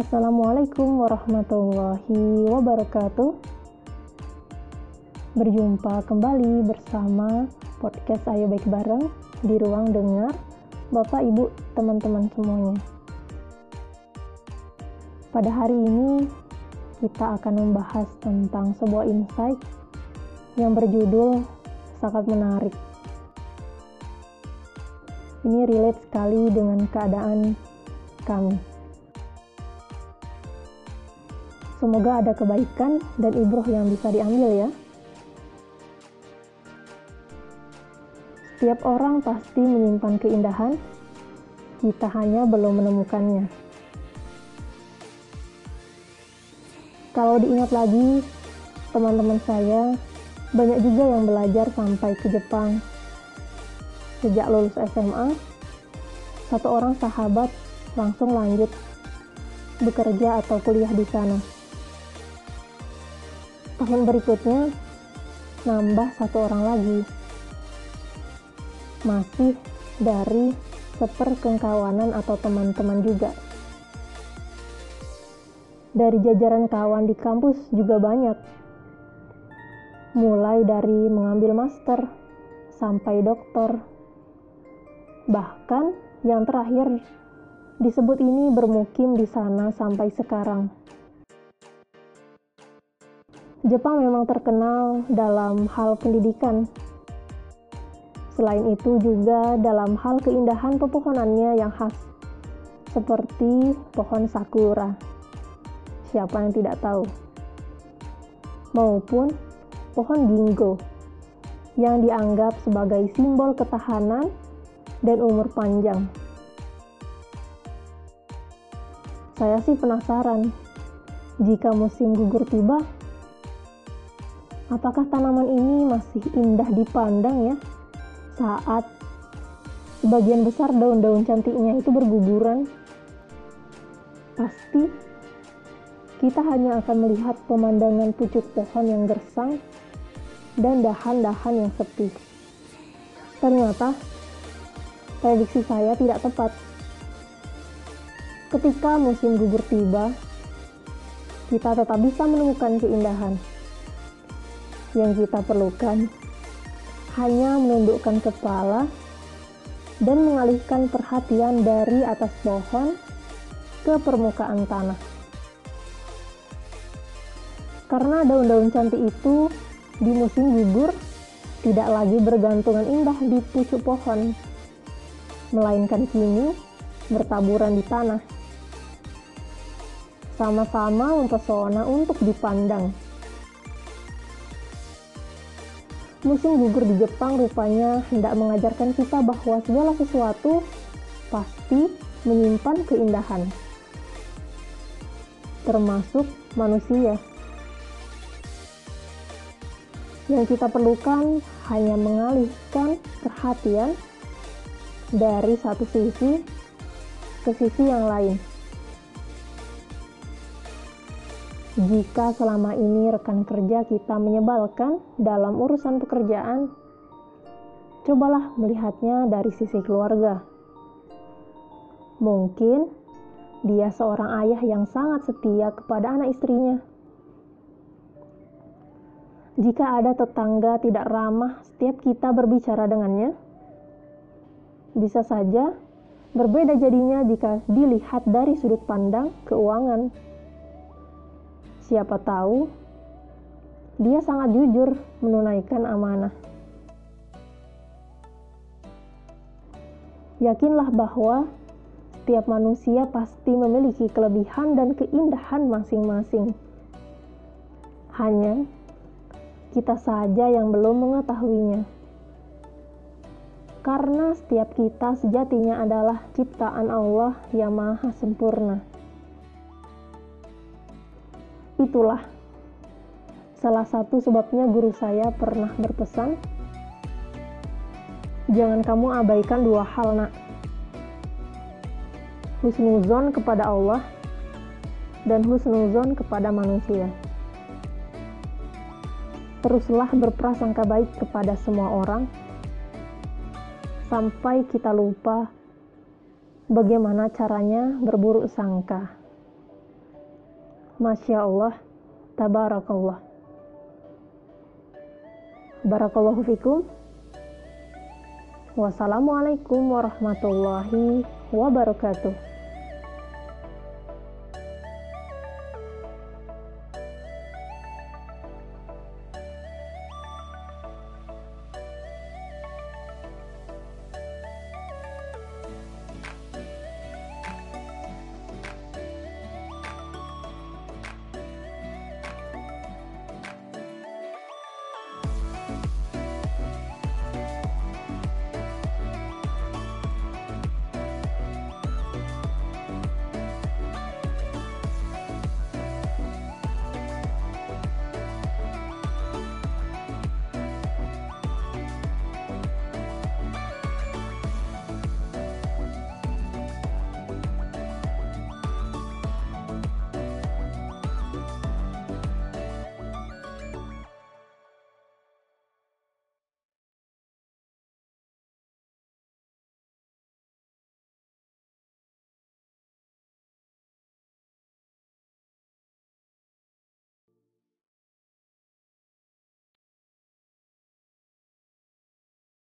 Assalamualaikum warahmatullahi wabarakatuh. Berjumpa kembali bersama podcast Ayo Baik Bareng di ruang dengar Bapak Ibu teman-teman semuanya. Pada hari ini kita akan membahas tentang sebuah insight yang berjudul sangat menarik. Ini relate sekali dengan keadaan kami. Semoga ada kebaikan dan ibroh yang bisa diambil ya. Setiap orang pasti menyimpan keindahan, kita hanya belum menemukannya. Kalau diingat lagi, teman-teman saya banyak juga yang belajar sampai ke Jepang. Sejak lulus SMA, satu orang sahabat langsung lanjut bekerja atau kuliah di sana tahun berikutnya nambah satu orang lagi. Masih dari seperkengkawanan atau teman-teman juga. Dari jajaran kawan di kampus juga banyak. Mulai dari mengambil master sampai doktor. Bahkan yang terakhir disebut ini bermukim di sana sampai sekarang Jepang memang terkenal dalam hal pendidikan. Selain itu juga dalam hal keindahan pepohonannya yang khas, seperti pohon sakura. Siapa yang tidak tahu? Maupun pohon ginkgo yang dianggap sebagai simbol ketahanan dan umur panjang. Saya sih penasaran, jika musim gugur tiba, apakah tanaman ini masih indah dipandang ya saat sebagian besar daun-daun cantiknya itu berguguran? Pasti kita hanya akan melihat pemandangan pucuk pohon yang gersang dan dahan-dahan yang sepi. Ternyata prediksi saya tidak tepat. Ketika musim gugur tiba, kita tetap bisa menemukan keindahan yang kita perlukan hanya menundukkan kepala dan mengalihkan perhatian dari atas pohon ke permukaan tanah. Karena daun-daun cantik itu di musim gugur tidak lagi bergantungan indah di pucuk pohon, melainkan kini bertaburan di tanah. Sama-sama mempesona untuk dipandang. Musim gugur di Jepang rupanya hendak mengajarkan kita bahwa segala sesuatu pasti menyimpan keindahan, termasuk manusia. Yang kita perlukan hanya mengalihkan perhatian dari satu sisi ke sisi yang lain. Jika selama ini rekan kerja kita menyebalkan dalam urusan pekerjaan, cobalah melihatnya dari sisi keluarga. Mungkin dia seorang ayah yang sangat setia kepada anak istrinya. Jika ada tetangga tidak ramah setiap kita berbicara dengannya, bisa saja berbeda jadinya jika dilihat dari sudut pandang keuangan. Siapa tahu dia sangat jujur menunaikan amanah. Yakinlah bahwa setiap manusia pasti memiliki kelebihan dan keindahan masing-masing. Hanya kita saja yang belum mengetahuinya. Karena setiap kita sejatinya adalah ciptaan Allah yang maha sempurna. Itulah salah satu sebabnya guru saya pernah berpesan, jangan kamu abaikan dua hal nak. Husnuzon kepada Allah dan husnuzon kepada manusia. Teruslah berprasangka baik kepada semua orang sampai kita lupa bagaimana caranya berburuk sangka. Masya Allah, tabarakallah. Barakallahu fikum. Wassalamualaikum warahmatullahi wabarakatuh.